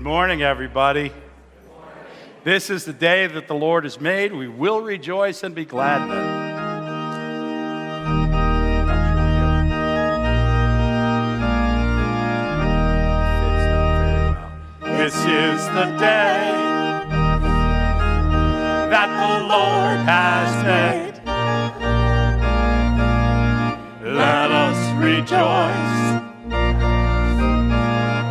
Good morning, everybody. This is the day that the Lord has made. We will rejoice and be glad in it. This is the day that the Lord has made. Let us rejoice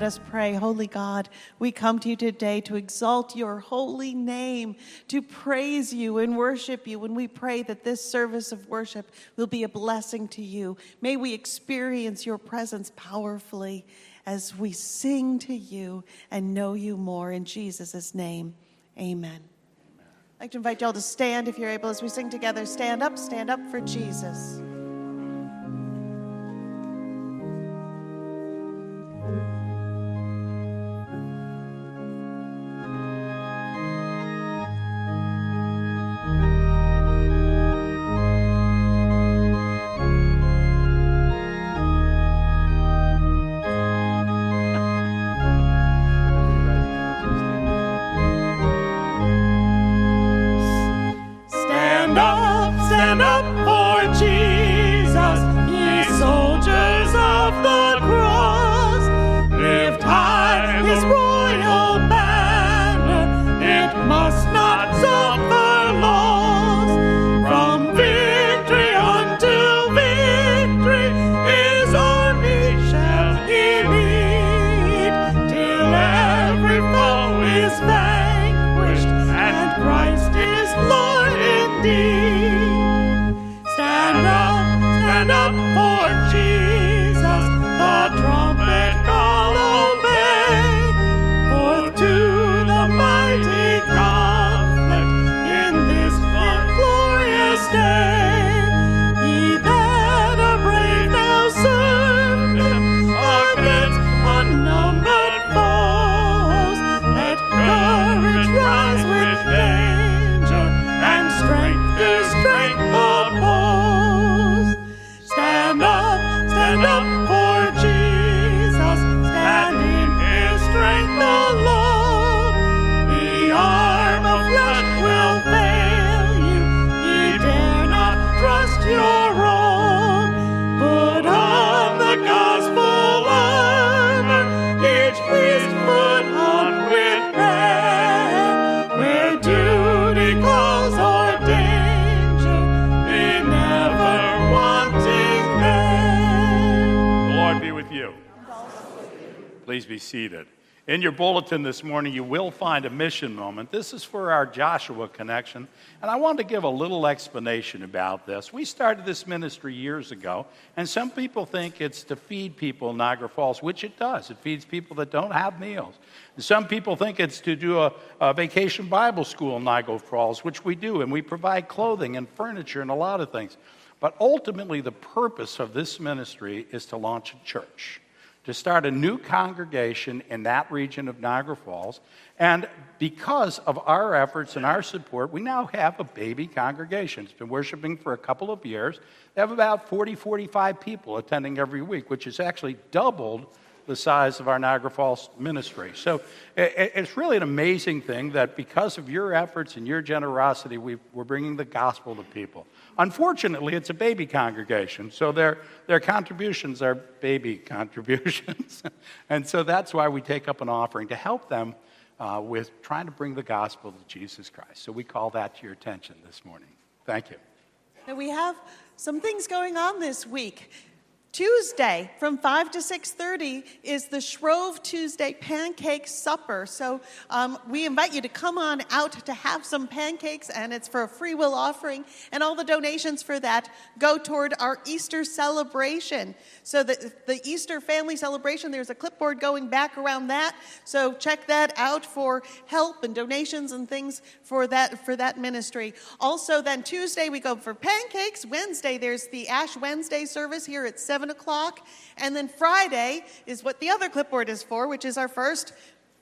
Let us pray, Holy God. We come to you today to exalt your holy name, to praise you and worship you. And we pray that this service of worship will be a blessing to you. May we experience your presence powerfully as we sing to you and know you more. In Jesus' name, amen. I'd like to invite y'all to stand if you're able as we sing together. Stand up, stand up for Jesus. Seated. In your bulletin this morning, you will find a mission moment. This is for our Joshua connection, and I want to give a little explanation about this. We started this ministry years ago, and some people think it's to feed people in Niagara Falls, which it does. It feeds people that don't have meals. And some people think it's to do a, a vacation Bible school in Niagara Falls, which we do, and we provide clothing and furniture and a lot of things. But ultimately, the purpose of this ministry is to launch a church to start a new congregation in that region of Niagara Falls. And because of our efforts and our support, we now have a baby congregation. It's been worshiping for a couple of years. They have about 40, 45 people attending every week, which has actually doubled the size of our Niagara Falls ministry. So it's really an amazing thing that because of your efforts and your generosity, we we're bringing the gospel to people. Unfortunately, it's a baby congregation, so their, their contributions are baby contributions. and so that's why we take up an offering to help them uh, with trying to bring the gospel to Jesus Christ. So we call that to your attention this morning. Thank you. Now, we have some things going on this week. Tuesday from 5 to 6:30 is the Shrove Tuesday pancake supper. So um, we invite you to come on out to have some pancakes, and it's for a free will offering. And all the donations for that go toward our Easter celebration. So the, the Easter family celebration, there's a clipboard going back around that. So check that out for help and donations and things for that for that ministry. Also, then Tuesday we go for pancakes. Wednesday there's the Ash Wednesday service here at 7 o'clock. And then Friday is what the other clipboard is for, which is our first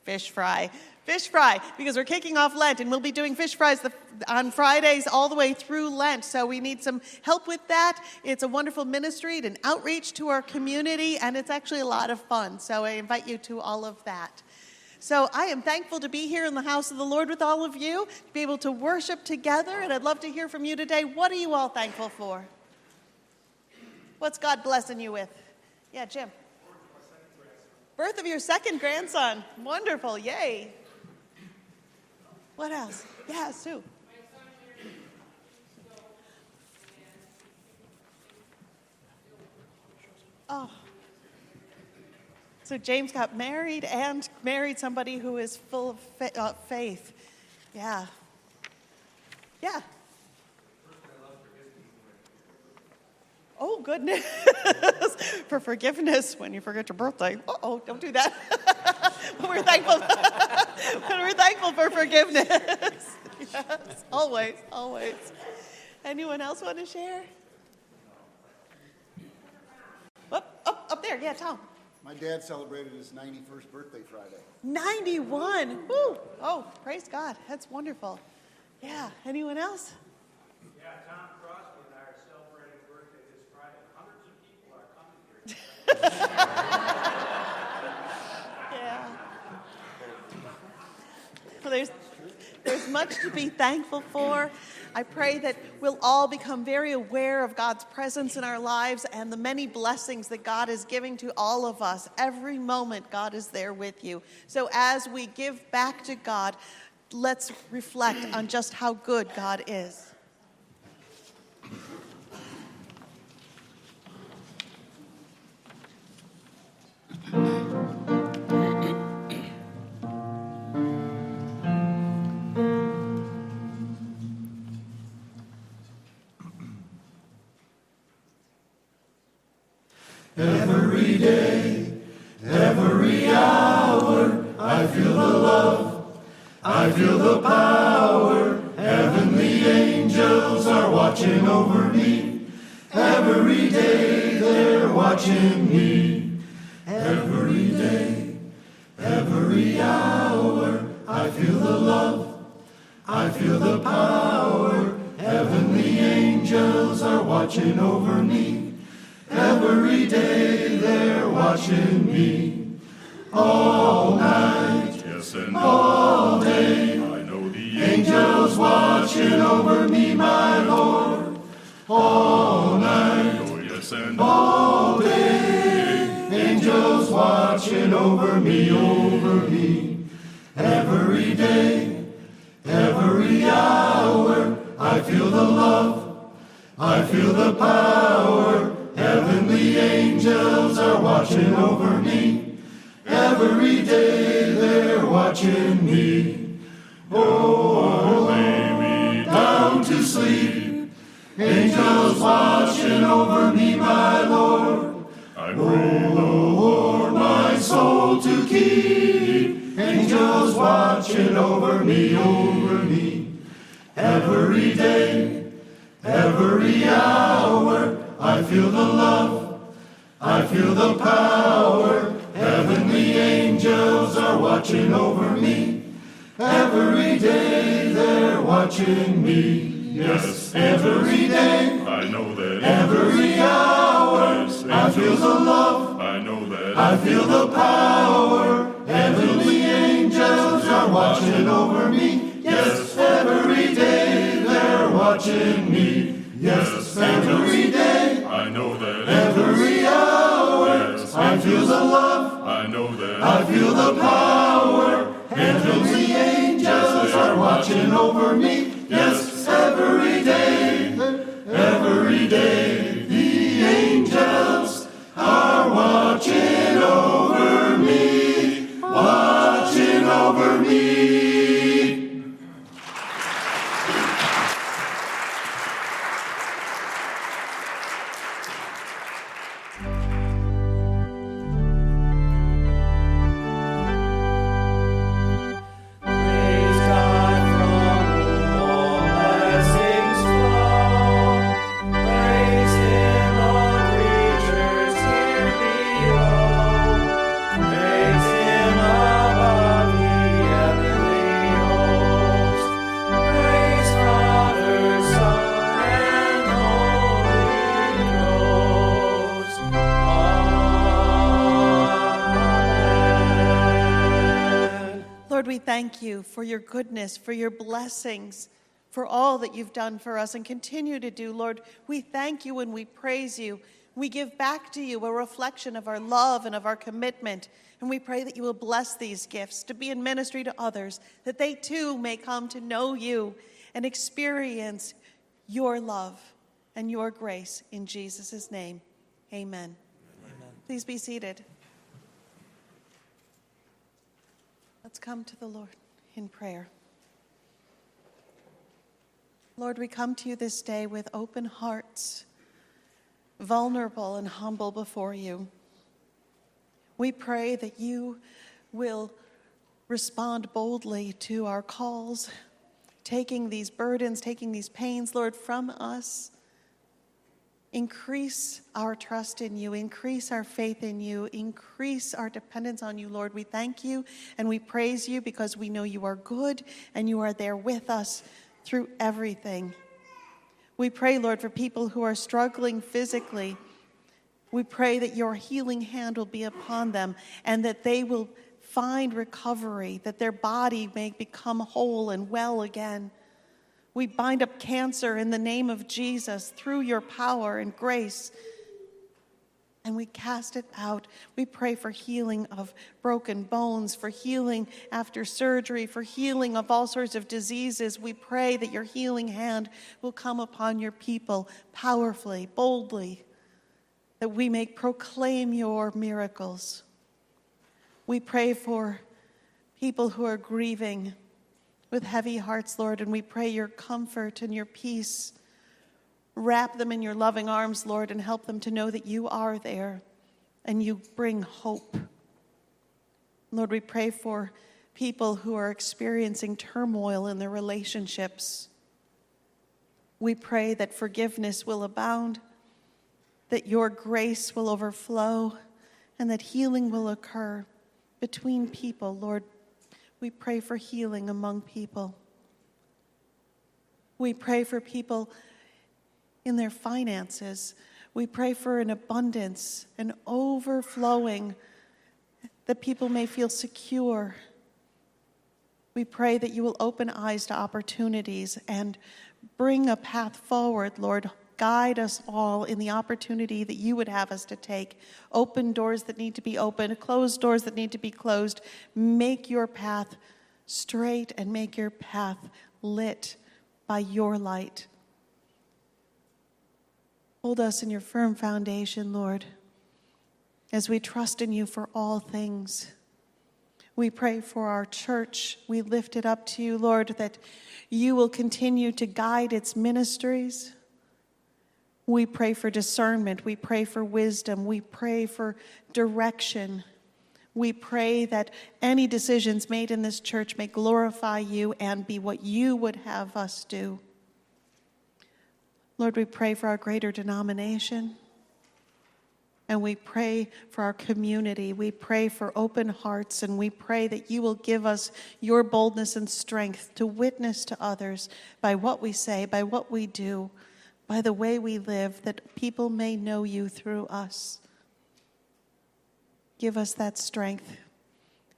fish fry. Fish fry, because we're kicking off Lent and we'll be doing fish fries the, on Fridays all the way through Lent. So we need some help with that. It's a wonderful ministry, an outreach to our community, and it's actually a lot of fun. So I invite you to all of that. So I am thankful to be here in the house of the Lord with all of you, to be able to worship together, and I'd love to hear from you today. What are you all thankful for? What's God blessing you with? Yeah, Jim. Birth of your second grandson. Wonderful. Yay. What else? Yeah, Sue. Oh. So James got married and married somebody who is full of uh, faith. Yeah. Yeah. Oh, goodness. For forgiveness when you forget your birthday. Uh oh, don't do that. but we're thankful. but we're thankful for forgiveness. yes, always, always. Anyone else want to share? Up, up, up there. Yeah, Tom. My dad celebrated his 91st birthday Friday. 91. Woo. Oh, praise God. That's wonderful. Yeah. Anyone else? Yeah, Tom Crosby and I are celebrating birthday this Friday. Hundreds of people are coming here. Yeah. Well, there's, there's much to be thankful for. I pray that we'll all become very aware of God's presence in our lives and the many blessings that God is giving to all of us. Every moment, God is there with you. So as we give back to God, let's reflect on just how good God is. I feel the love. I feel the power. Heavenly angels are watching over me. Every day they're watching me. Watching over me. Every day they're watching me. All night, Yes, and all day. I know the Angels watching over me, my Lord, all night, Oh, yes, and all day. Angels watching over me, over me, every day, every hour. I feel the love, I feel the power. Heavenly angels are watching over me. Every day they're watching me. Oh, lay me down to sleep. Angels watching over me, my Lord. I pray, the Lord, my soul to keep. Angels watching over me, over me. Every day, every hour, I feel the love, I feel the power. Heavenly angels are watching over me. Every day they're watching me. Yes, every day, I know that every hour, Yes, I feel the love. I know that I feel the power. Heavenly angels are watching over me. Yes, every watching me. Yes, every day, I know that every hour. I feel the love. I know that I feel the power. Heavenly angels are watching over me. Yes, every day, every day, the angels, are watching over me, watching Lord, we thank you for your goodness, for your blessings, for all that you've done for us and continue to do. Lord, we thank you and we praise you. We give back to you a reflection of our love and of our commitment. And we pray that you will bless these gifts to be in ministry to others, that they too may come to know you and experience your love and your grace. In Jesus' name, amen. Please be seated. Let's come to the Lord in prayer. Lord, we come to you this day with open hearts, vulnerable and humble before you. We pray that you will respond boldly to our calls, taking these burdens, taking these pains, Lord, from us. Increase our trust in you, increase our faith in you, increase our dependence on you, Lord. We thank you and we praise you because we know you are good and you are there with us through everything. We pray, Lord, for people who are struggling physically. We pray that your healing hand will be upon them and that they will find recovery, that their body may become whole and well again. We bind up cancer in the name of Jesus through your power and grace. And we cast it out. We pray for healing of broken bones, for healing after surgery, for healing of all sorts of diseases. We pray that your healing hand will come upon your people powerfully, boldly, that we may proclaim your miracles. We pray for people who are grieving with heavy hearts, Lord, and we pray your comfort and your peace. Wrap them in your loving arms, Lord, and help them to know that you are there and you bring hope. Lord, we pray for people who are experiencing turmoil in their relationships. We pray that forgiveness will abound, that your grace will overflow, and that healing will occur between people, Lord. We pray for healing among people. We pray for people in their finances. We pray for an abundance, an overflowing, that people may feel secure. We pray that you will open eyes to opportunities and bring a path forward, Lord. Guide us all in the opportunity that you would have us to take. Open doors that need to be opened, close doors that need to be closed. Make your path straight and make your path lit by your light. Hold us in your firm foundation, Lord, as we trust in you for all things. We pray for our church. We lift it up to you, Lord, that you will continue to guide its ministries. We pray for discernment. We pray for wisdom. We pray for direction. We pray that any decisions made in this church may glorify you and be what you would have us do. Lord, we pray for our greater denomination. And we pray for our community. We pray for open hearts. And we pray that you will give us your boldness and strength to witness to others by what we say, by what we do, by the way we live, that people may know you through us. Give us that strength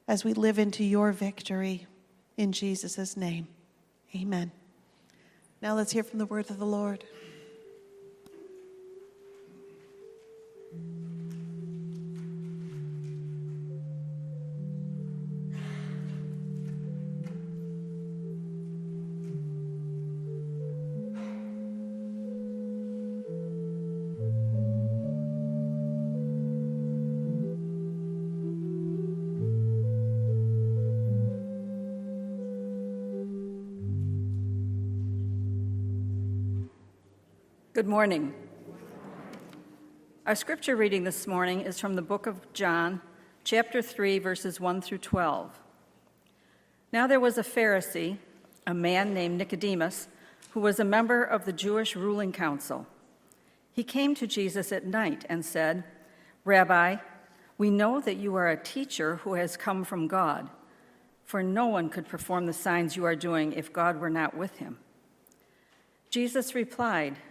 as we live into your victory. In Jesus' name, amen. Now let's hear from the word of the Lord. Good morning. Our scripture reading this morning is from the book of John, chapter 3, verses 1 through 12. Now there was a Pharisee, a man named Nicodemus, who was a member of the Jewish ruling council. He came to Jesus at night and said, Rabbi, we know that you are a teacher who has come from God, for no one could perform the signs you are doing if God were not with him. Jesus replied,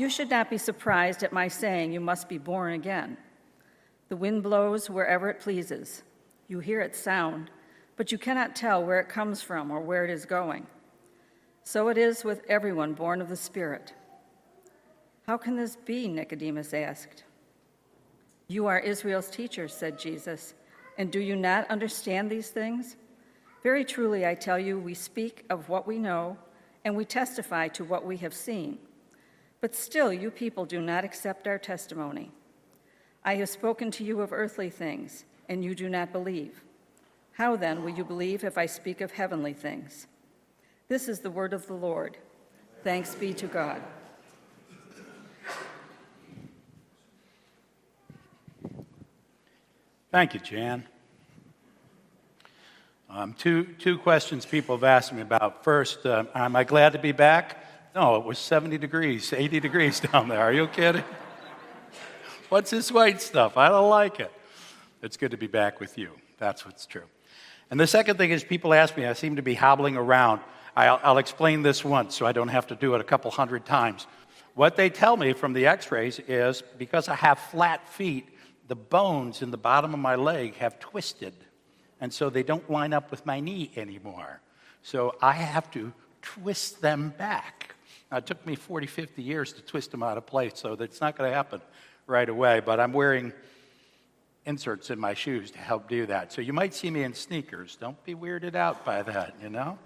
You should not be surprised at my saying, You must be born again. The wind blows wherever it pleases. You hear its sound, but you cannot tell where it comes from or where it is going. So it is with everyone born of the Spirit. How can this be? Nicodemus asked. You are Israel's teacher, said Jesus, and do you not understand these things? Very truly, I tell you, we speak of what we know, and we testify to what we have seen but still, you people do not accept our testimony. I have spoken to you of earthly things, and you do not believe. How then will you believe if I speak of heavenly things? This is the word of the Lord. Thanks be to God. Thank you, Jan. Um, two, two questions people have asked me about. First, uh, am I glad to be back? No, it was 70 degrees, 80 degrees down there. Are you kidding? What's this white stuff? I don't like it. It's good to be back with you. That's what's true. And the second thing is, people ask me, I seem to be hobbling around. I'll, I'll explain this once so I don't have to do it a couple hundred times. What they tell me from the x rays is because I have flat feet, the bones in the bottom of my leg have twisted. And so they don't line up with my knee anymore. So I have to twist them back. It took me 40, 50 years to twist them out of place, so that's not going to happen right away, but I'm wearing inserts in my shoes to help do that. So you might see me in sneakers. Don't be weirded out by that, you know?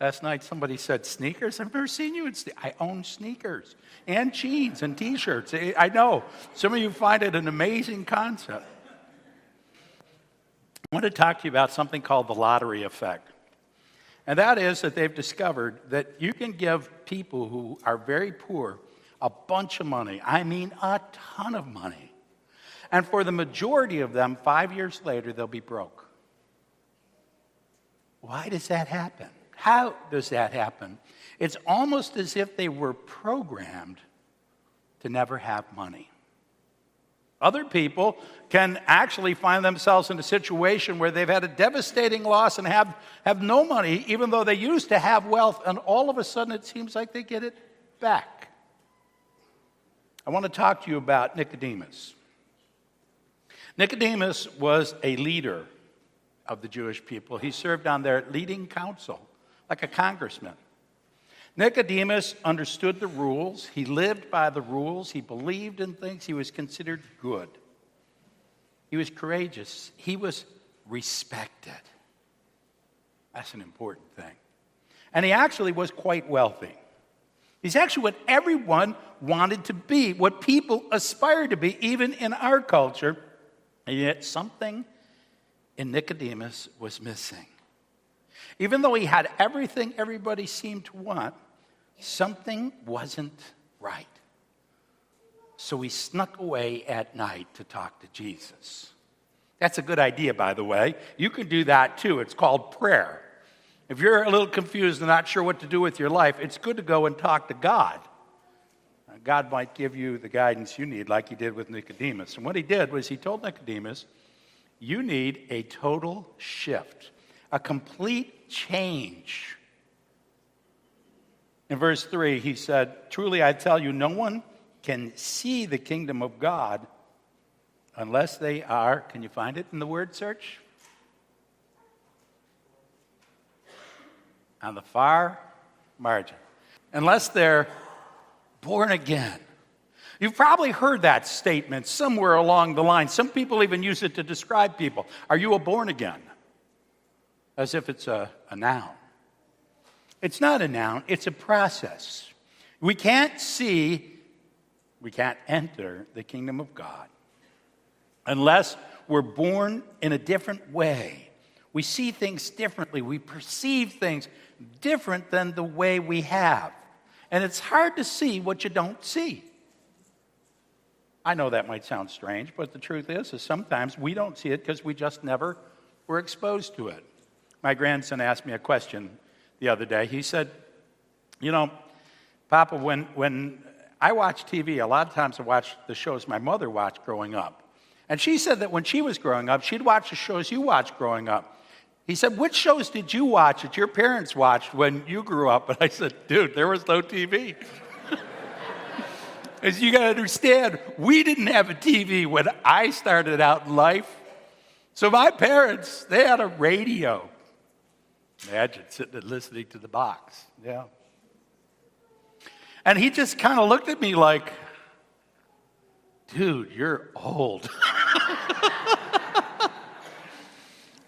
Last night somebody said, Sneakers? I've never seen you in sneakers. I own sneakers and jeans and t shirts. I know. Some of you find it an amazing concept. I want to talk to you about something called the lottery effect. And that is that they've discovered that you can give people who are very poor a bunch of money. I mean, a ton of money. And for the majority of them, five years later, they'll be broke. Why does that happen? How does that happen? It's almost as if they were programmed to never have money. Other people can actually find themselves in a situation where they've had a devastating loss and have, have no money, even though they used to have wealth, and all of a sudden it seems like they get it back. I want to talk to you about Nicodemus. Nicodemus was a leader of the Jewish people, he served on their leading council, like a congressman. Nicodemus understood the rules. He lived by the rules. He believed in things. He was considered good. He was courageous. He was respected. That's an important thing. And he actually was quite wealthy. He's actually what everyone wanted to be, what people aspire to be, even in our culture. And yet something in Nicodemus was missing. Even though he had everything everybody seemed to want, something wasn't right. So he snuck away at night to talk to Jesus. That's a good idea, by the way. You can do that too. It's called prayer. If you're a little confused and not sure what to do with your life, it's good to go and talk to God. God might give you the guidance you need, like he did with Nicodemus. And what he did was he told Nicodemus, You need a total shift, a complete change in verse 3, he said, Truly I tell you, no one can see the kingdom of God unless they are, can you find it in the word search? On the far margin. Unless they're born again. You've probably heard that statement somewhere along the line. Some people even use it to describe people. Are you a born again? As if it's a, a noun. It's not a noun, it's a process. We can't see, we can't enter the kingdom of God unless we're born in a different way. We see things differently, we perceive things different than the way we have. And it's hard to see what you don't see. I know that might sound strange, but the truth is, is sometimes we don't see it because we just never were exposed to it. My grandson asked me a question the other day. He said, You know, Papa, when, when I watch TV, a lot of times I watch the shows my mother watched growing up. And she said that when she was growing up, she'd watch the shows you watched growing up. He said, Which shows did you watch that your parents watched when you grew up? And I said, Dude, there was no TV. As you got to understand, we didn't have a TV when I started out in life. So my parents, they had a radio. Imagine sitting and listening to the box. Yeah. And he just kind of looked at me like, dude, you're old.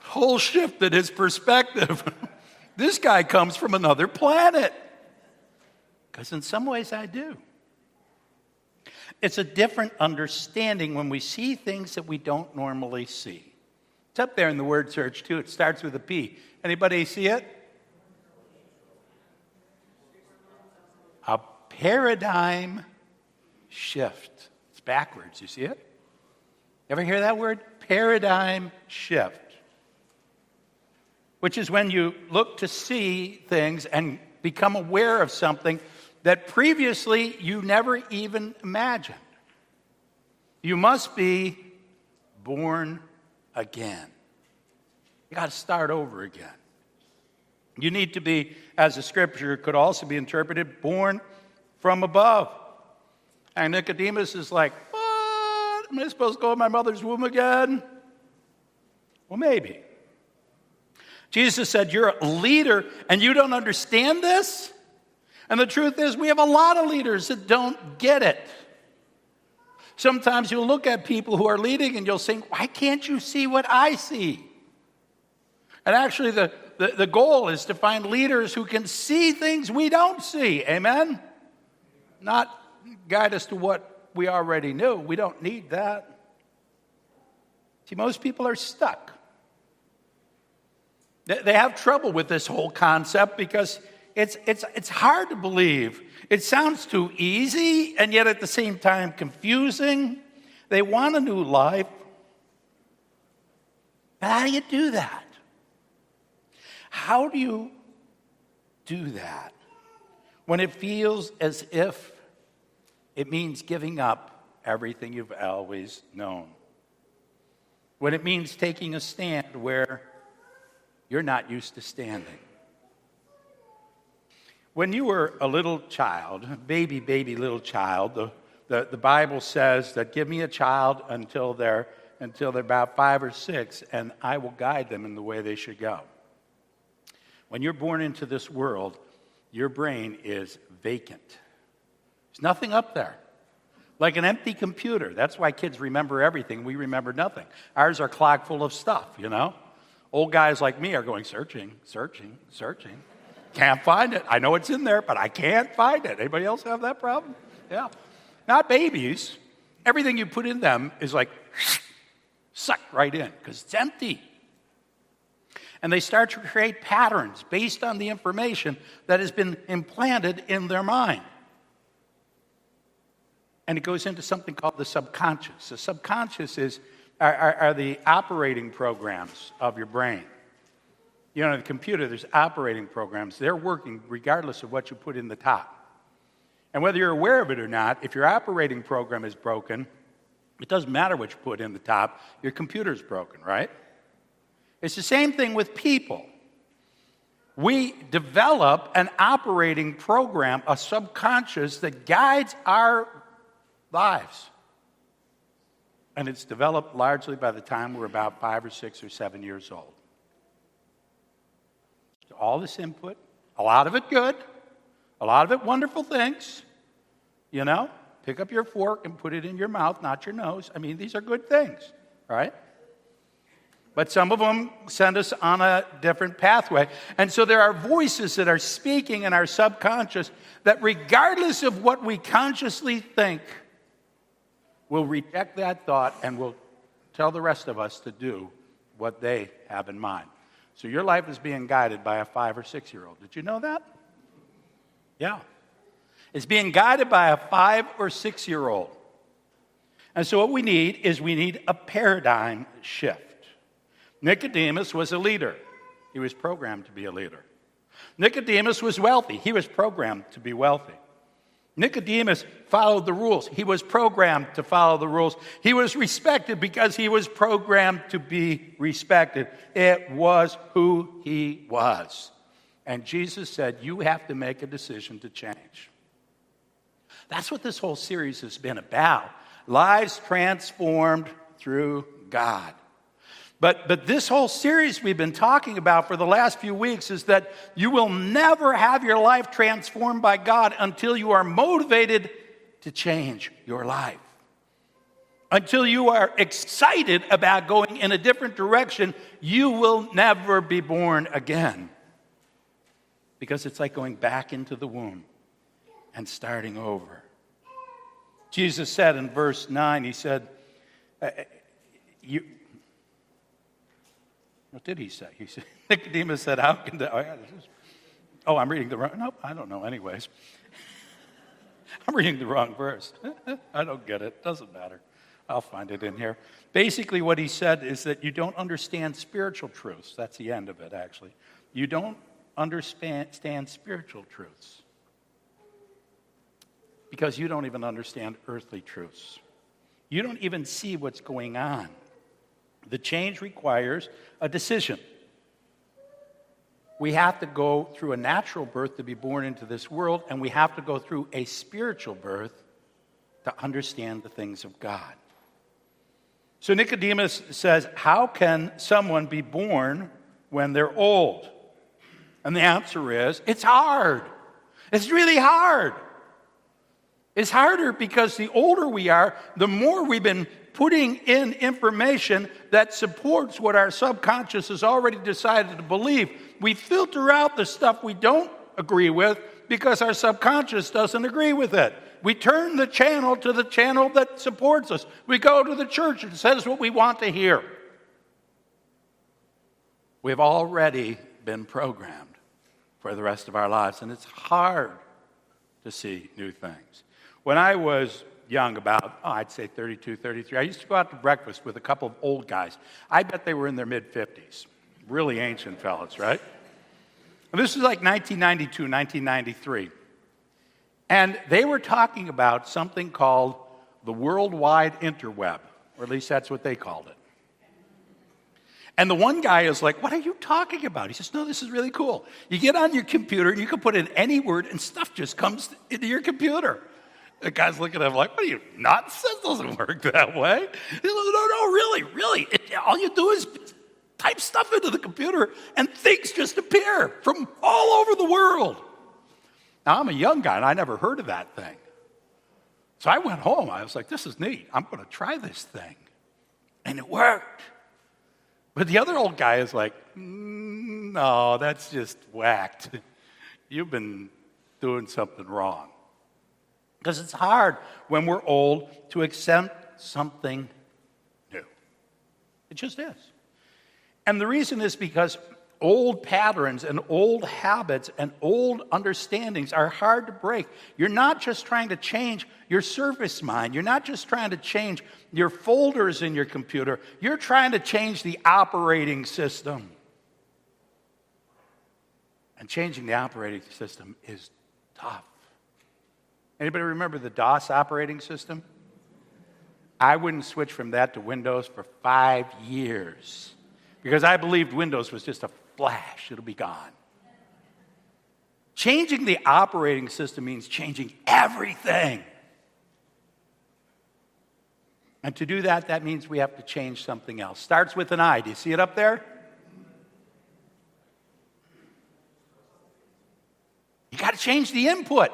Whole shifted his perspective. this guy comes from another planet. Because in some ways I do. It's a different understanding when we see things that we don't normally see. It's up there in the word search too. It starts with a P. Anybody see it? A paradigm shift. It's backwards. You see it? Ever hear that word? Paradigm shift. Which is when you look to see things and become aware of something that previously you never even imagined. You must be born again. You got to start over again. You need to be, as the scripture could also be interpreted, born from above. And Nicodemus is like, What? Am I supposed to go in my mother's womb again? Well, maybe. Jesus said, You're a leader and you don't understand this? And the truth is, we have a lot of leaders that don't get it. Sometimes you'll look at people who are leading and you'll think, why can't you see what I see? And actually, the, the, the, goal is to find leaders who can see things we don't see. Amen? Not guide us to what we already knew. We don't need that. See, most people are stuck. They have trouble with this whole concept because it's, it's, it's hard to believe. It sounds too easy and yet at the same time confusing. They want a new life. But how do you do that? How do you do that when it feels as if it means giving up everything you've always known? When it means taking a stand where you're not used to standing? When you were a little child, baby, baby little child, the, the, the Bible says that give me a child until they're, until they're about five or six, and I will guide them in the way they should go. When you're born into this world, your brain is vacant. There's nothing up there. Like an empty computer. That's why kids remember everything. We remember nothing. Ours are clogged full of stuff, you know? Old guys like me are going searching, searching, searching. Can't find it. I know it's in there, but I can't find it. Anybody else have that problem? Yeah. Not babies. Everything you put in them is like sucked right in because it's empty. And they start to create patterns based on the information that has been implanted in their mind. And it goes into something called the subconscious. The subconscious is, are, are, are the operating programs of your brain. You know, in the computer, there's operating programs. They're working regardless of what you put in the top. And whether you're aware of it or not, if your operating program is broken, it doesn't matter what you put in the top, your computer's broken, right? It's the same thing with people. We develop an operating program, a subconscious that guides our lives. And it's developed largely by the time we're about five or six or seven years old all this input, a lot of it good, a lot of it wonderful things, you know? Pick up your fork and put it in your mouth, not your nose. I mean, these are good things, right? But some of them send us on a different pathway. And so there are voices that are speaking in our subconscious that, regardless of what we consciously think, will reject that thought and will tell the rest of us to do what they have in mind. So your life is being guided by a five or six year old. Did you know that? Yeah. It's being guided by a five or six year old. And so what we need is we need a paradigm shift. Nicodemus was a leader, he was programmed to be a leader. Nicodemus was wealthy, he was programmed to be wealthy. Nicodemus followed the rules. He was programmed to follow the rules. He was respected because he was programmed to be respected. It was who he was. And Jesus said, You have to make a decision to change. That's what this whole series has been about lives transformed through God. But, but this whole series we've been talking about for the last few weeks is that you will never have your life transformed by God until you are motivated to change your life. Until you are excited about going in a different direction, you will never be born again. Because it's like going back into the womb and starting over. Jesus said in verse 9, He said, uh, you, what did he say? He said, Nicodemus said, How can the. Oh, yeah, is, oh, I'm reading the wrong. Nope, I don't know, anyways. I'm reading the wrong verse. I don't get it. Doesn't matter. I'll find it in here. Basically, what he said is that you don't understand spiritual truths. That's the end of it, actually. You don't understand spiritual truths because you don't even understand earthly truths. You don't even see what's going on. The change requires a decision. We have to go through a natural birth to be born into this world, and we have to go through a spiritual birth to understand the things of God. So Nicodemus says, How can someone be born when they're old? And the answer is, It's hard. It's really hard. It's harder because the older we are, the more we've been putting in information that supports what our subconscious has already decided to believe. We filter out the stuff we don't agree with because our subconscious doesn't agree with it. We turn the channel to the channel that supports us. We go to the church that says what we want to hear. We've already been programmed for the rest of our lives, and it's hard to see new things. When I was young, about, oh, I'd say 32, 33. I used to go out to breakfast with a couple of old guys. I bet they were in their mid 50s. Really ancient fellas, right? And this was like 1992, 1993. And they were talking about something called the worldwide interweb, or at least that's what they called it. And the one guy is like, What are you talking about? He says, No, this is really cool. You get on your computer and you can put in any word, and stuff just comes into your computer. The guy's looking at him like, what are you, nuts? This doesn't work that way. He's like, no, no, really, really. It, all you do is type stuff into the computer and things just appear from all over the world. Now, I'm a young guy and I never heard of that thing. So I went home. I was like, this is neat. I'm going to try this thing. And it worked. But the other old guy is like, mm, no, that's just whacked. You've been doing something wrong. Because it's hard when we're old to accept something new. It just is. And the reason is because old patterns and old habits and old understandings are hard to break. You're not just trying to change your service mind, you're not just trying to change your folders in your computer, you're trying to change the operating system. And changing the operating system is tough. Anybody remember the DOS operating system? I wouldn't switch from that to Windows for five years because I believed Windows was just a flash, it'll be gone. Changing the operating system means changing everything. And to do that, that means we have to change something else. Starts with an I. Do you see it up there? You got to change the input.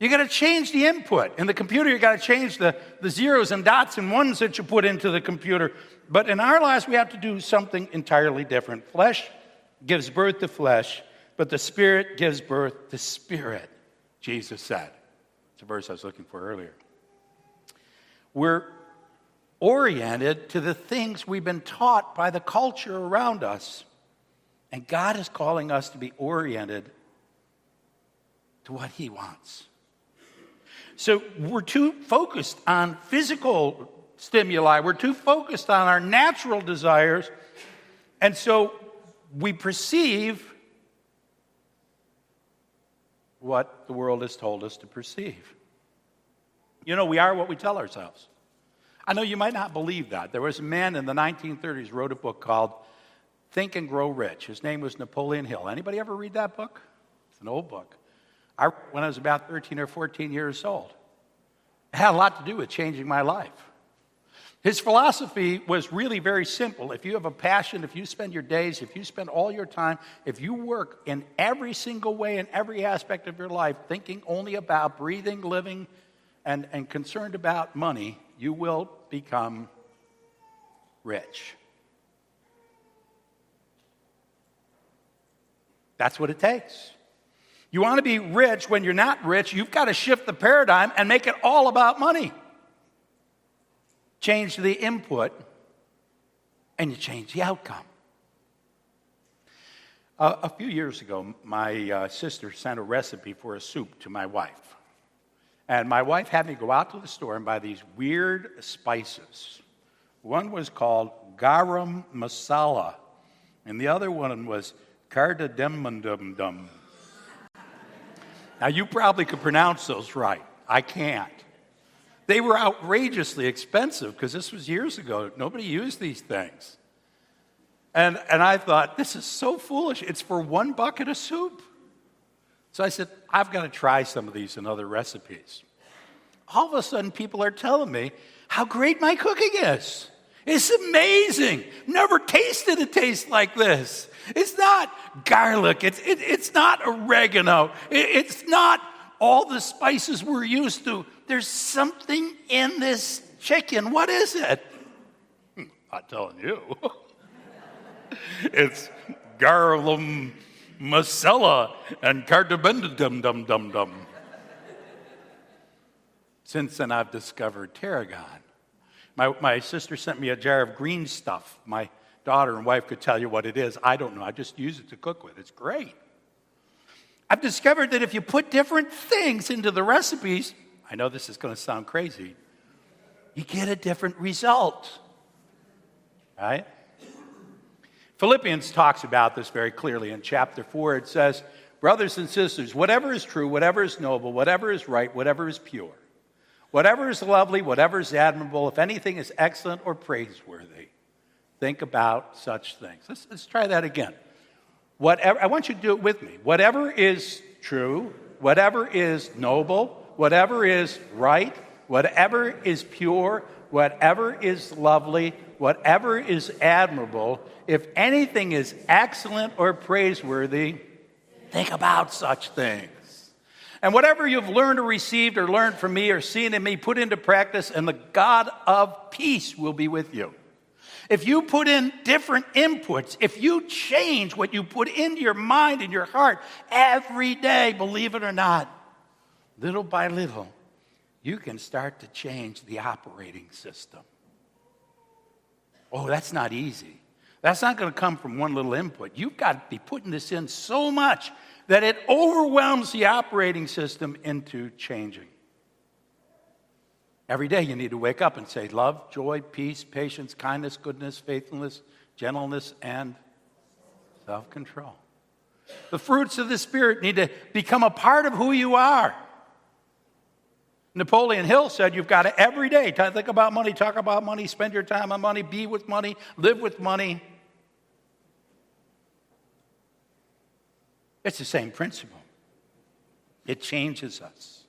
You got to change the input. In the computer, you got to change the, the zeros and dots and ones that you put into the computer. But in our lives, we have to do something entirely different. Flesh gives birth to flesh, but the Spirit gives birth to spirit, Jesus said. It's a verse I was looking for earlier. We're oriented to the things we've been taught by the culture around us. And God is calling us to be oriented to what He wants. So we're too focused on physical stimuli, we're too focused on our natural desires, and so we perceive what the world has told us to perceive. You know, we are what we tell ourselves. I know you might not believe that. There was a man in the 1930s wrote a book called Think and Grow Rich. His name was Napoleon Hill. Anybody ever read that book? It's an old book. I when I was about 13 or 14 years old. It had a lot to do with changing my life. His philosophy was really very simple. If you have a passion, if you spend your days, if you spend all your time, if you work in every single way, in every aspect of your life, thinking only about breathing, living, and, and concerned about money, you will become rich. That's what it takes. You want to be rich when you're not rich, you've got to shift the paradigm and make it all about money. Change the input, and you change the outcome. Uh, a few years ago, my uh, sister sent a recipe for a soup to my wife. And my wife had me go out to the store and buy these weird spices. One was called garam masala, and the other one was cardamom. Now, you probably could pronounce those right. I can't. They were outrageously expensive because this was years ago. Nobody used these things. And, and I thought, this is so foolish. It's for one bucket of soup. So I said, I've got to try some of these in other recipes. All of a sudden, people are telling me how great my cooking is. It's amazing. Never tasted a taste like this. It's not garlic. It's, it, it's not oregano. It, it's not all the spices we're used to. There's something in this chicken. What is it? I'm not telling you. it's garam masala and cardamom dum dum dum dum. Since then, I've discovered tarragon. My, my sister sent me a jar of green stuff. My daughter and wife could tell you what it is. I don't know. I just use it to cook with. It's great. I've discovered that if you put different things into the recipes, I know this is going to sound crazy, you get a different result. Right? Philippians talks about this very clearly in chapter 4. It says, Brothers and sisters, whatever is true, whatever is noble, whatever is right, whatever is pure, Whatever is lovely, whatever is admirable, if anything is excellent or praiseworthy, think about such things. Let's, let's try that again. Whatever, I want you to do it with me. Whatever is true, whatever is noble, whatever is right, whatever is pure, whatever is lovely, whatever is admirable, if anything is excellent or praiseworthy, think about such things. And whatever you've learned or received or learned from me or seen in me, put into practice, and the God of peace will be with you. If you put in different inputs, if you change what you put into your mind and your heart every day, believe it or not, little by little, you can start to change the operating system. Oh, that's not easy. That's not going to come from one little input. You've got to be putting this in so much that it overwhelms the operating system into changing. Every day you need to wake up and say love, joy, peace, patience, kindness, goodness, faithfulness, gentleness, and self control. The fruits of the Spirit need to become a part of who you are. Napoleon Hill said you've got to every day think about money, talk about money, spend your time on money, be with money, live with money. It's the same principle. It changes us.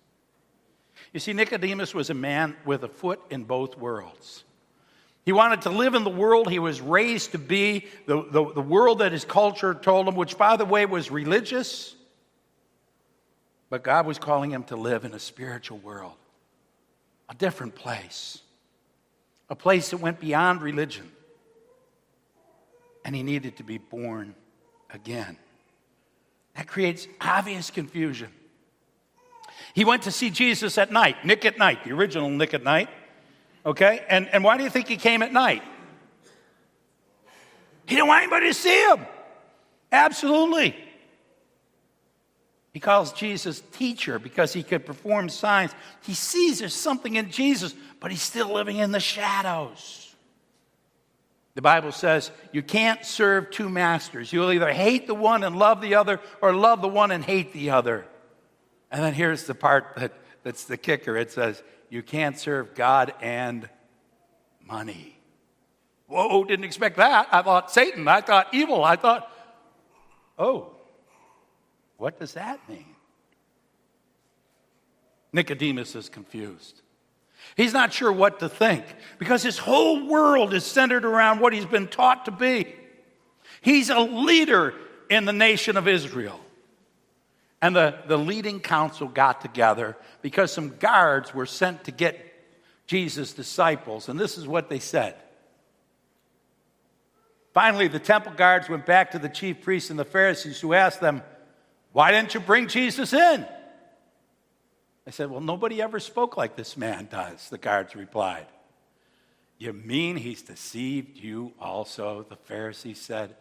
You see, Nicodemus was a man with a foot in both worlds. He wanted to live in the world he was raised to be, the, the, the world that his culture told him, which, by the way, was religious. But God was calling him to live in a spiritual world, a different place, a place that went beyond religion. And he needed to be born again. That creates obvious confusion. He went to see Jesus at night, Nick at night, the original Nick at night. Okay? And, and why do you think he came at night? He didn't want anybody to see him. Absolutely. He calls Jesus teacher because he could perform signs. He sees there's something in Jesus, but he's still living in the shadows. The Bible says you can't serve two masters. You'll either hate the one and love the other, or love the one and hate the other. And then here's the part that, that's the kicker it says, you can't serve God and money. Whoa, didn't expect that. I thought Satan, I thought evil, I thought, oh, what does that mean? Nicodemus is confused. He's not sure what to think because his whole world is centered around what he's been taught to be. He's a leader in the nation of Israel. And the, the leading council got together because some guards were sent to get Jesus' disciples. And this is what they said. Finally, the temple guards went back to the chief priests and the Pharisees who asked them, Why didn't you bring Jesus in? They said, Well, nobody ever spoke like this man does, the guards replied. You mean he's deceived you also? The Pharisees said.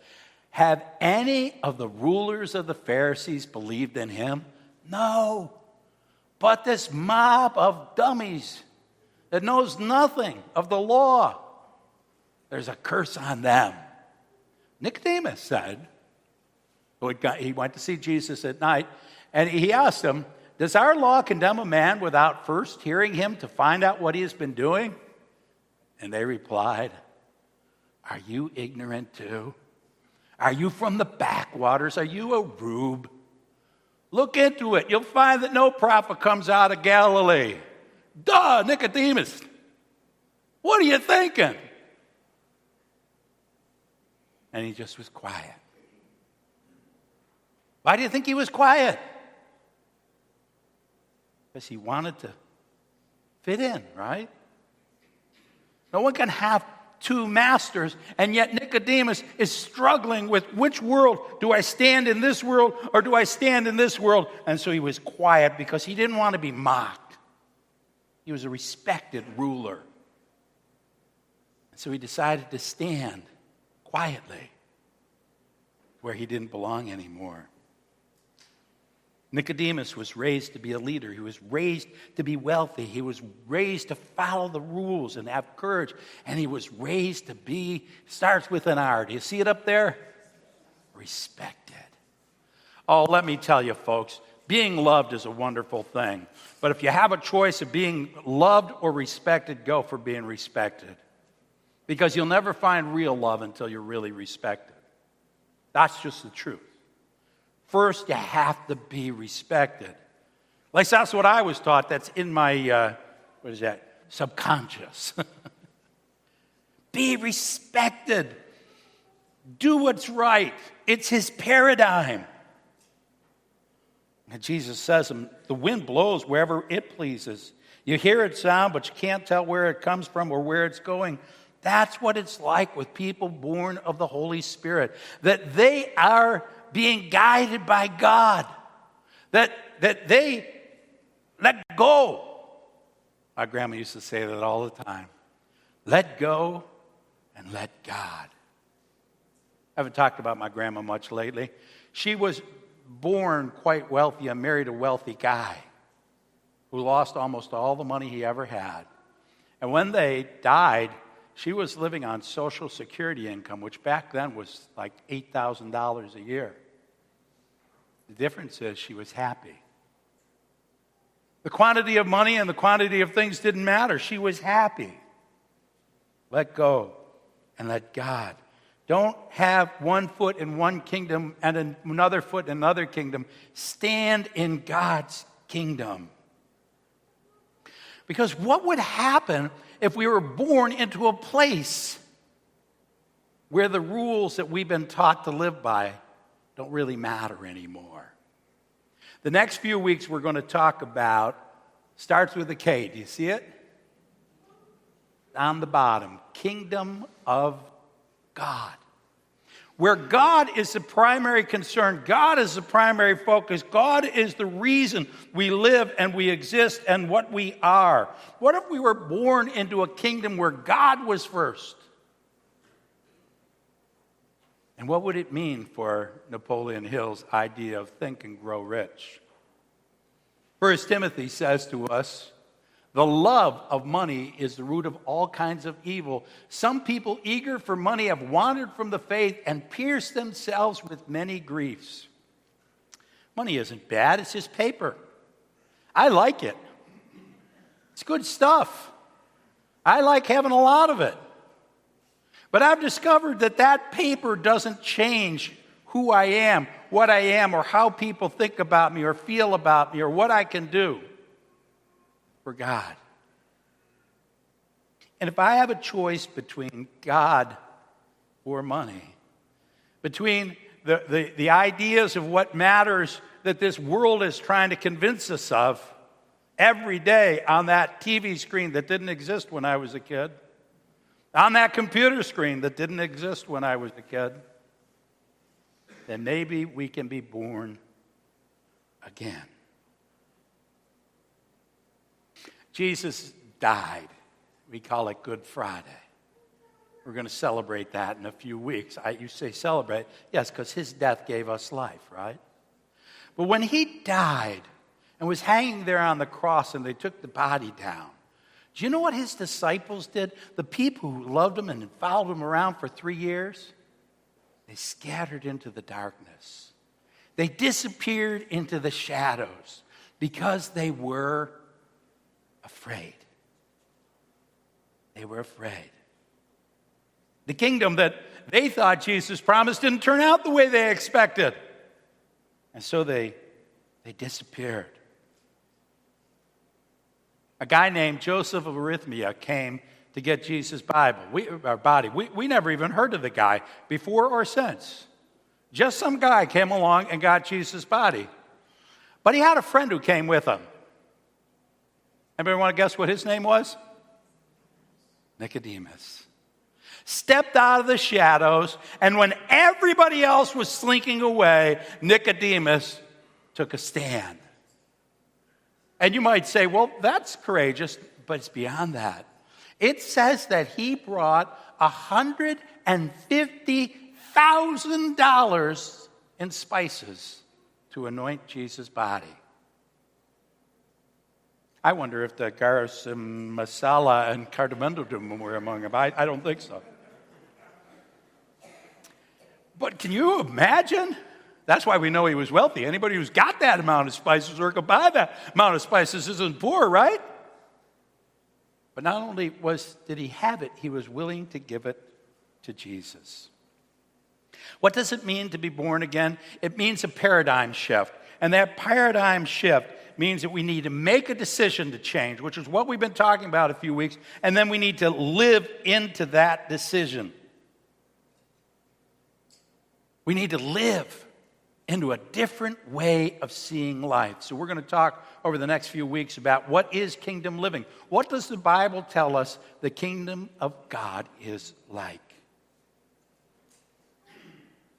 Have any of the rulers of the Pharisees believed in him? No. But this mob of dummies that knows nothing of the law, there's a curse on them. Nicodemus said, he went to see Jesus at night, and he asked him, Does our law condemn a man without first hearing him to find out what he has been doing? And they replied, Are you ignorant too? Are you from the backwaters? Are you a rube? Look into it. You'll find that no prophet comes out of Galilee. Duh, Nicodemus. What are you thinking? And he just was quiet. Why do you think he was quiet? Because he wanted to fit in, right? No one can have two masters, and yet Nicodemus is struggling with which world do I stand in this world or do I stand in this world? And so he was quiet because he didn't want to be mocked. He was a respected ruler. And So he decided to stand quietly where he didn't belong anymore. Nicodemus was raised to be a leader. He was raised to be wealthy. He was raised to follow the rules and have courage. And he was raised to be, starts with an R. Do you see it up there? Respected. Oh, let me tell you, folks, being loved is a wonderful thing. But if you have a choice of being loved or respected, go for being respected. Because you'll never find real love until you're really respected. That's just the truth. First, you have to be respected. At least that's what I was taught. That's in my, uh, what is that? Subconscious. be respected. Do what's right. It's his paradigm. And Jesus says, the wind blows wherever it pleases. You hear it sound, but you can't tell where it comes from or where it's going. That's what it's like with people born of the Holy Spirit, that they are being guided by God, that, that they let go. My grandma used to say that all the time let go and let God. I haven't talked about my grandma much lately. She was born quite wealthy and married a wealthy guy who lost almost all the money he ever had. And when they died, she was living on Social Security income, which back then was like $8,000 a year. The difference is she was happy. The quantity of money and the quantity of things didn't matter. She was happy. Let go and let God. Don't have one foot in one kingdom and another foot in another kingdom. Stand in God's kingdom. Because what would happen if we were born into a place where the rules that we've been taught to live by don't really matter anymore? The next few weeks we're going to talk about starts with a K. Do you see it? On the bottom, kingdom of God. Where God is the primary concern, God is the primary focus, God is the reason we live and we exist and what we are. What if we were born into a kingdom where God was first? And what would it mean for Napoleon Hill's idea of think and grow rich? First Timothy says to us, the love of money is the root of all kinds of evil. Some people eager for money have wandered from the faith and pierced themselves with many griefs. Money isn't bad, it's just paper. I like it. It's good stuff. I like having a lot of it. But I've discovered that that paper doesn't change who I am, what I am, or how people think about me, or feel about me, or what I can do for God. And if I have a choice between God or money, between the, the, the ideas of what matters that this world is trying to convince us of every day on that TV screen that didn't exist when I was a kid, on that computer screen that didn't exist when I was a kid, then maybe we can be born again. Jesus died. We call it Good Friday. We're going to celebrate that in a few weeks. I, you say celebrate? Yes, because his death gave us life, right? But when he died and was hanging there on the cross and they took the body down, do you know what his disciples did? The people who loved him and followed him around for three years? They scattered into the darkness. They disappeared into the shadows because they were afraid. They were afraid. The kingdom that they thought Jesus promised didn't turn out the way they expected. And so they, they disappeared. A guy named Joseph of Arimathea came to get Jesus' Bible, we, our body. We, we never even heard of the guy before or since. Just some guy came along and got Jesus' body. But he had a friend who came with him. Anybody want to guess what his name was? Nicodemus. Stepped out of the shadows, and when everybody else was slinking away, Nicodemus took a stand. And you might say, well, that's courageous, but it's beyond that. It says that he brought $150,000 in spices to anoint Jesus' body. I wonder if the garam masala and cardamom were among them. I, I don't think so. But can you imagine? That's why we know he was wealthy. Anybody who's got that amount of spices or can buy that amount of spices isn't poor, right? But not only was, did he have it, he was willing to give it to Jesus. What does it mean to be born again? It means a paradigm shift. And that paradigm shift means that we need to make a decision to change, which is what we've been talking about a few weeks, and then we need to live into that decision. We need to live into a different way of seeing life. So, we're going to talk over the next few weeks about what is kingdom living. What does the Bible tell us the kingdom of God is like?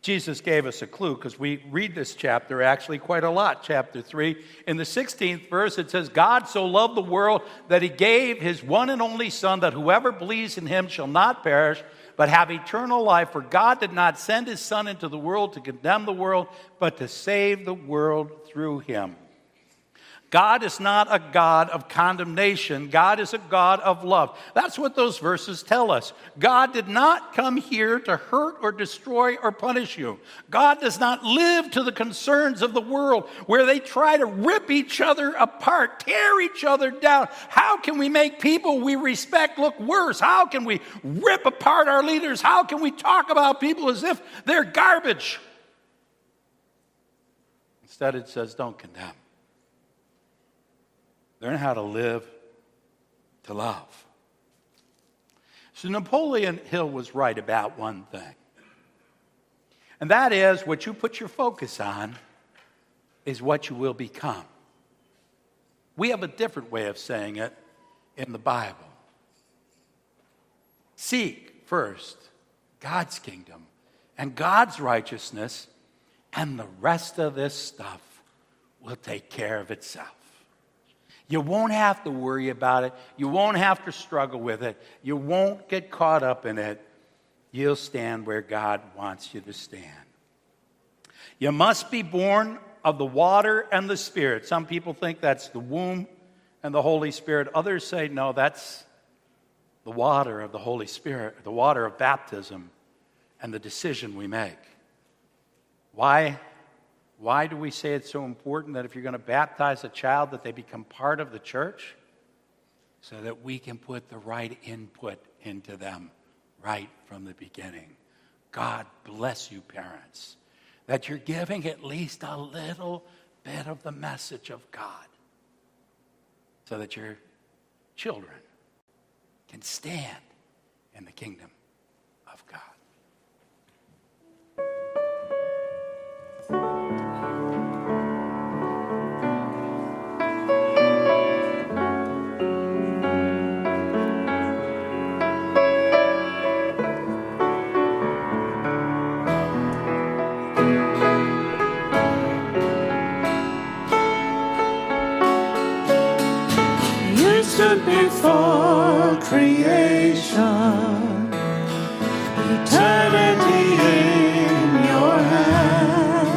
Jesus gave us a clue because we read this chapter actually quite a lot, chapter 3. In the 16th verse, it says, God so loved the world that he gave his one and only Son, that whoever believes in him shall not perish, but have eternal life. For God did not send his Son into the world to condemn the world, but to save the world through him. God is not a God of condemnation. God is a God of love. That's what those verses tell us. God did not come here to hurt or destroy or punish you. God does not live to the concerns of the world where they try to rip each other apart, tear each other down. How can we make people we respect look worse? How can we rip apart our leaders? How can we talk about people as if they're garbage? Instead, it says, don't condemn. Learn how to live to love. So Napoleon Hill was right about one thing. And that is what you put your focus on is what you will become. We have a different way of saying it in the Bible. Seek first God's kingdom and God's righteousness, and the rest of this stuff will take care of itself. You won't have to worry about it. You won't have to struggle with it. You won't get caught up in it. You'll stand where God wants you to stand. You must be born of the water and the Spirit. Some people think that's the womb and the Holy Spirit. Others say, no, that's the water of the Holy Spirit, the water of baptism, and the decision we make. Why? Why do we say it's so important that if you're going to baptize a child that they become part of the church? So that we can put the right input into them right from the beginning. God bless you, parents, that you're giving at least a little bit of the message of God so that your children can stand in the kingdom stood before creation, eternity in your hand.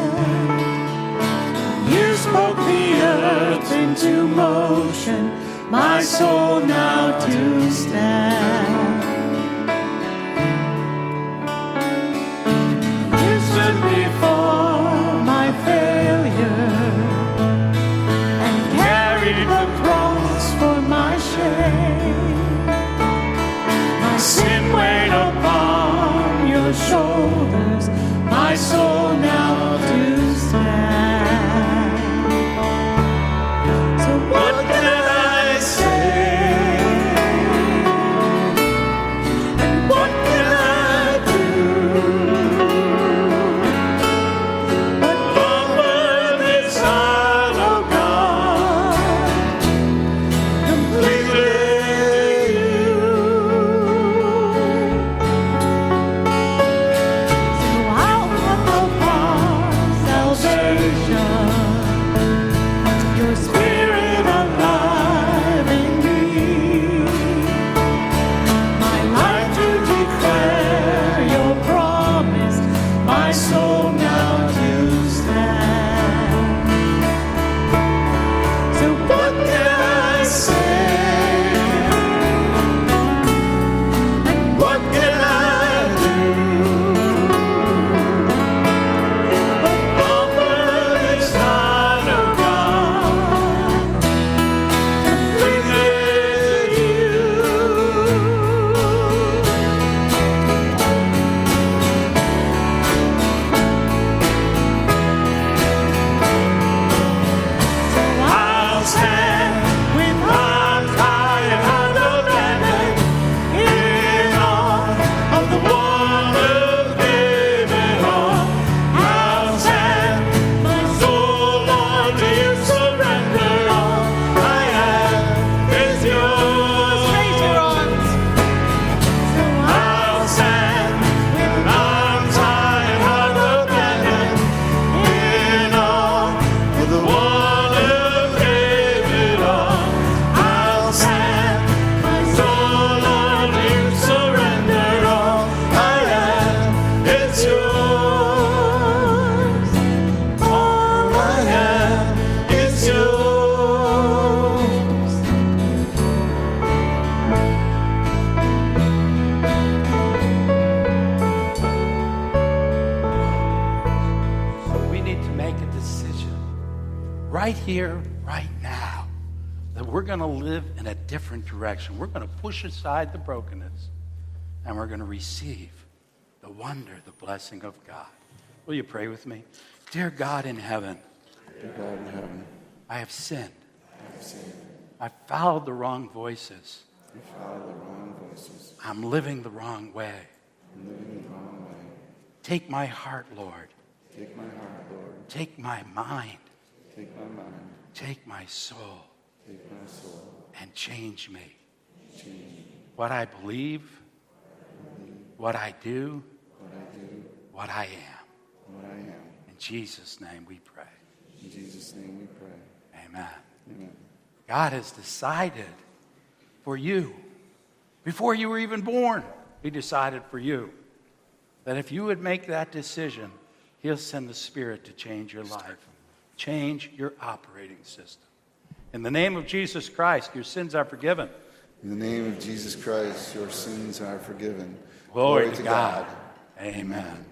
You spoke the earth into motion, my soul now to stand. Different direction. We're going to push aside the brokenness and we're going to receive the wonder, the blessing of God. Will you pray with me? Dear God in heaven, Dear God in heaven, I have sinned. I have sinned. I followed the wrong voices. I followed the wrong voices. I'm living the wrong way. I'm living the wrong way. Take my heart, Lord. Take my heart, Lord. Take my mind. Take my mind. take my soul, Take my soul. And change me. Change. What I believe, what I do, What I do. what I am. What I am. In Jesus' name we pray. In Jesus' name we pray. Amen. Amen. God has decided for you, before you were even born, He decided for you that if you would make that decision, He'll send the Spirit to change your life, change your operating system. In the name of Jesus Christ, your sins are forgiven. In the name of Jesus Christ, your sins are forgiven. Glory, to God. Amen. Anytime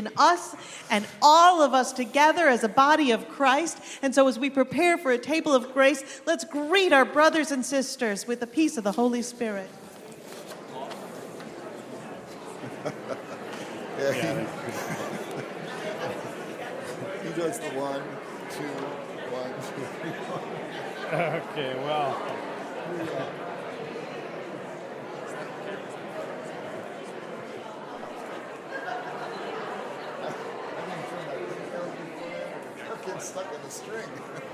move within us and all of us together as a body of Christ. And so, as we prepare for a table of grace, let's greet our brothers and sisters with the peace of the Holy Spirit. Yeah, he, he does the one, two, one, two. Okay, well. Our kid's stuck in the string.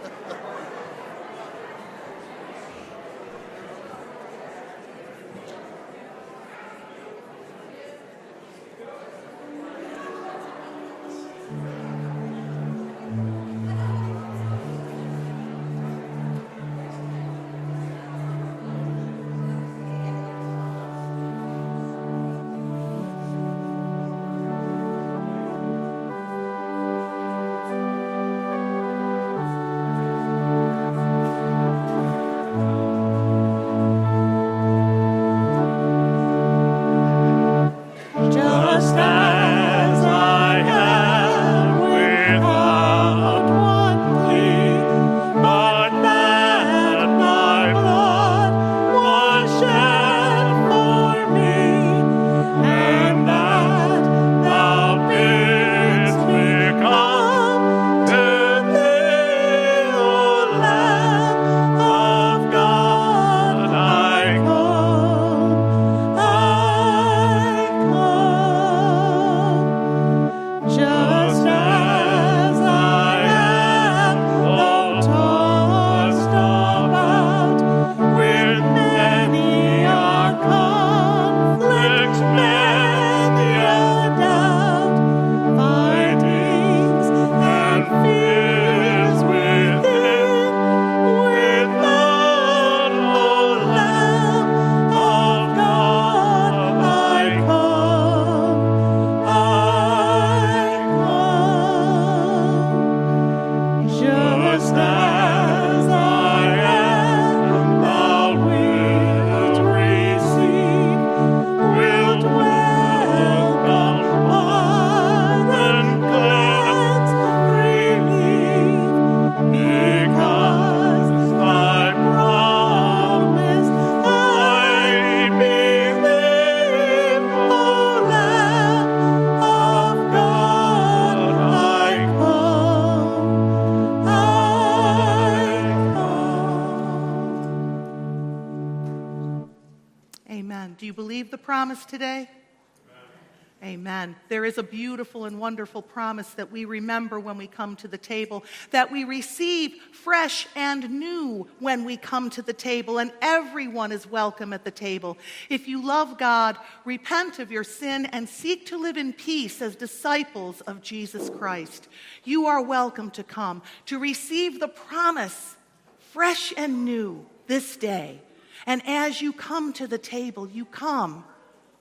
is a beautiful and wonderful promise that we remember when we come to the table, that we receive fresh and new when we come to the table, and everyone is welcome at the table. If you love God, repent of your sin and seek to live in peace as disciples of Jesus Christ. You are welcome to come to receive the promise, fresh and new, this day. And as you come to the table, you come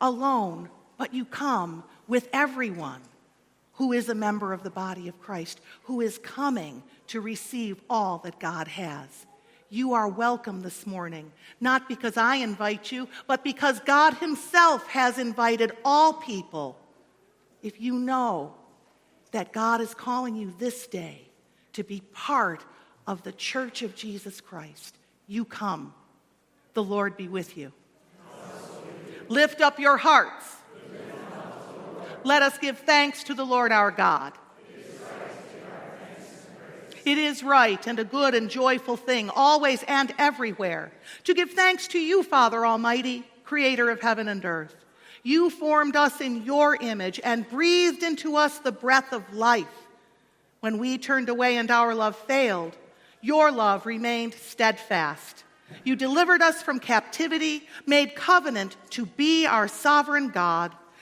alone but you come with everyone who is a member of the body of Christ, who is coming to receive all that God has. You are welcome this morning, not because I invite you, but because God Himself has invited all people. If you know that God is calling you this day to be part of the church of Jesus Christ, you come. The Lord be with you. Lift up your hearts. Let us give thanks to the Lord our God. It is right and a good and joyful thing, always and everywhere, to give thanks to you, Father Almighty, creator of heaven and earth. You formed us in your image and breathed into us the breath of life. When we turned away and our love failed, your love remained steadfast. You delivered us from captivity, made covenant to be our sovereign God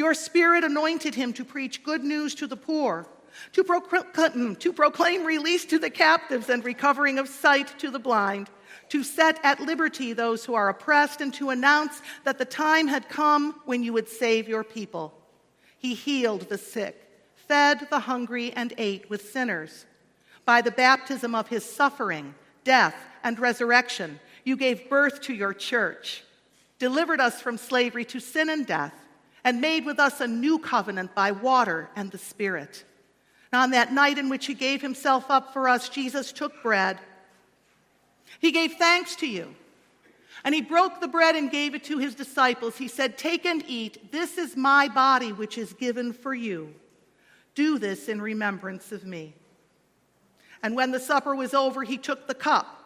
Your Spirit anointed him to preach good news to the poor, to, procl- to proclaim release to the captives and recovering of sight to the blind, to set at liberty those who are oppressed, and to announce that the time had come when you would save your people. He healed the sick, fed the hungry, and ate with sinners. By the baptism of his suffering, death, and resurrection, you gave birth to your church, delivered us from slavery to sin and death and made with us a new covenant by water and the Spirit. And on that night in which he gave himself up for us, Jesus took bread. He gave thanks to you. And he broke the bread and gave it to his disciples. He said, Take and eat. This is my body, which is given for you. Do this in remembrance of me. And when the supper was over, he took the cup.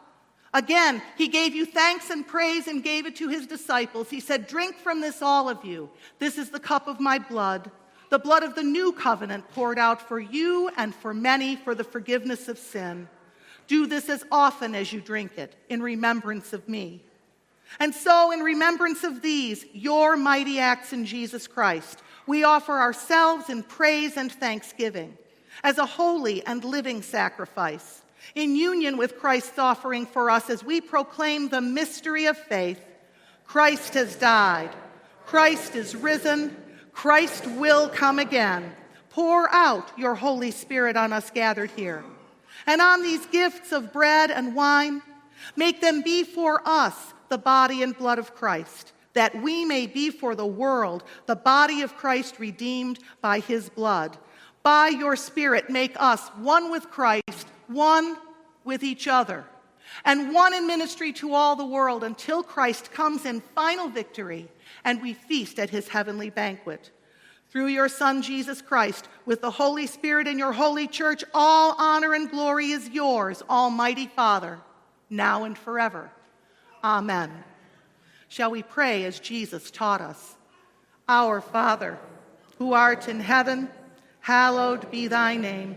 Again, he gave you thanks and praise and gave it to his disciples. He said, Drink from this, all of you. This is the cup of my blood, the blood of the new covenant poured out for you and for many for the forgiveness of sin. Do this as often as you drink it in remembrance of me. And so, in remembrance of these, your mighty acts in Jesus Christ, we offer ourselves in praise and thanksgiving as a holy and living sacrifice in union with Christ's offering for us as we proclaim the mystery of faith. Christ has died, Christ is risen, Christ will come again. Pour out your Holy Spirit on us gathered here. And on these gifts of bread and wine, make them be for us the body and blood of Christ, that we may be for the world the body of Christ redeemed by his blood. By your Spirit, make us one with Christ one with each other, and one in ministry to all the world until Christ comes in final victory and we feast at his heavenly banquet. Through your Son, Jesus Christ, with the Holy Spirit in your holy church, all honor and glory is yours, Almighty Father, now and forever. Amen. Shall we pray as Jesus taught us? Our Father, who art in heaven, hallowed be thy name.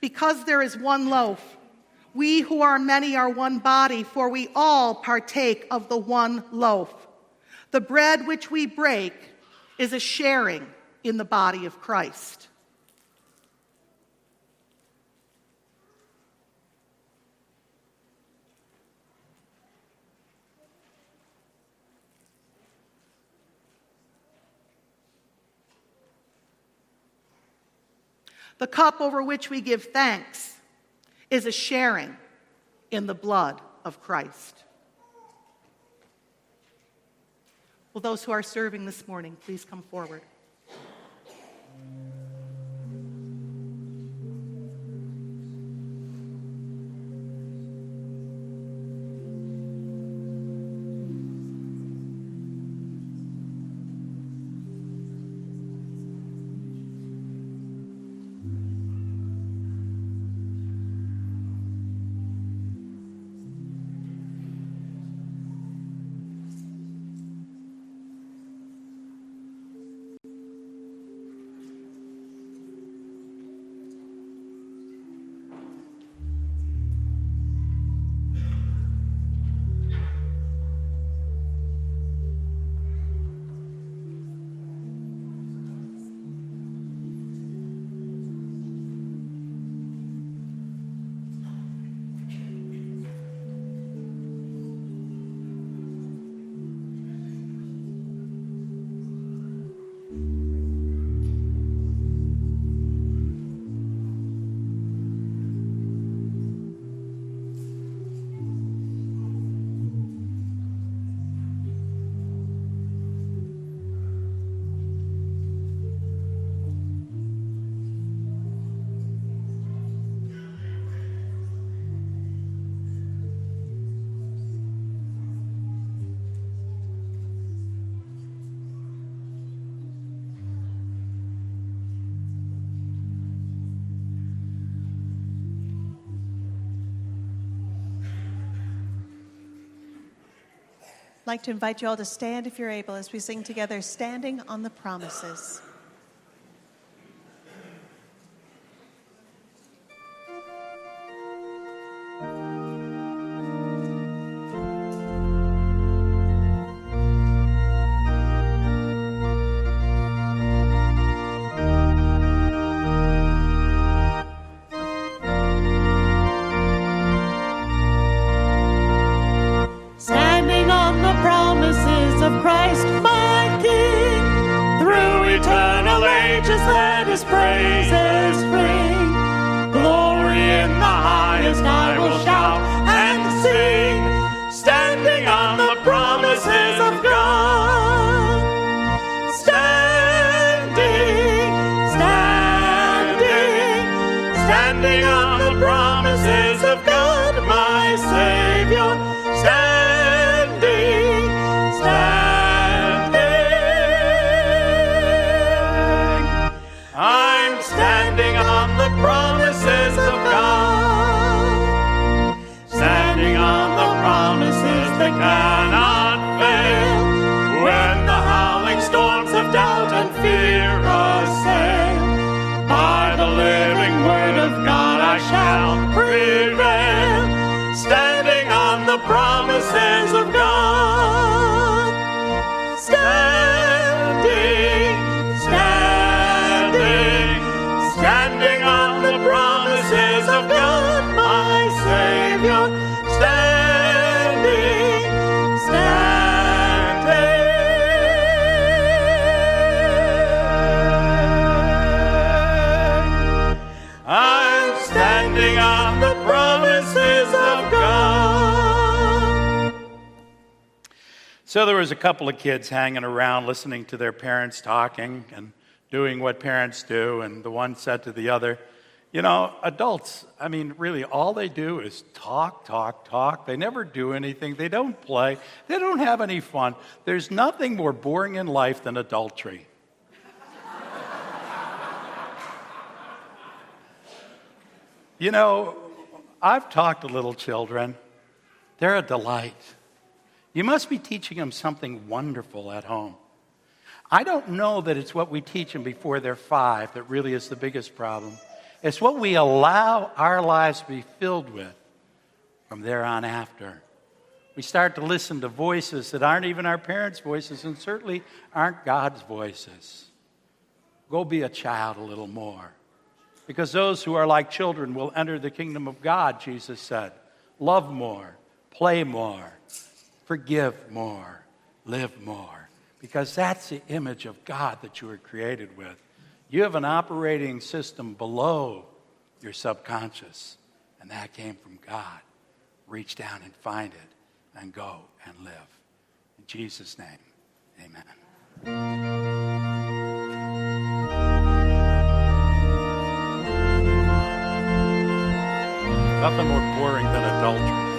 Because there is one loaf, we who are many are one body, for we all partake of the one loaf. The bread which we break is a sharing in the body of Christ. The cup over which we give thanks is a sharing in the blood of Christ. Will those who are serving this morning please come forward? I'd like to invite you all to stand if you're able as we sing together Standing on the Promises. Couple of kids hanging around listening to their parents talking and doing what parents do, and the one said to the other, You know, adults, I mean, really, all they do is talk, talk, talk. They never do anything. They don't play. They don't have any fun. There's nothing more boring in life than adultery. you know, I've talked to little children, they're a delight. You must be teaching them something wonderful at home. I don't know that it's what we teach them before they're five that really is the biggest problem. It's what we allow our lives to be filled with from there on after. We start to listen to voices that aren't even our parents' voices and certainly aren't God's voices. Go be a child a little more. Because those who are like children will enter the kingdom of God, Jesus said. Love more, play more, forgive more, live more. Because that's the image of God that you were created with. You have an operating system below your subconscious, and that came from God. Reach down and find it and go and live. In Jesus' name, amen. Nothing more boring than adultery.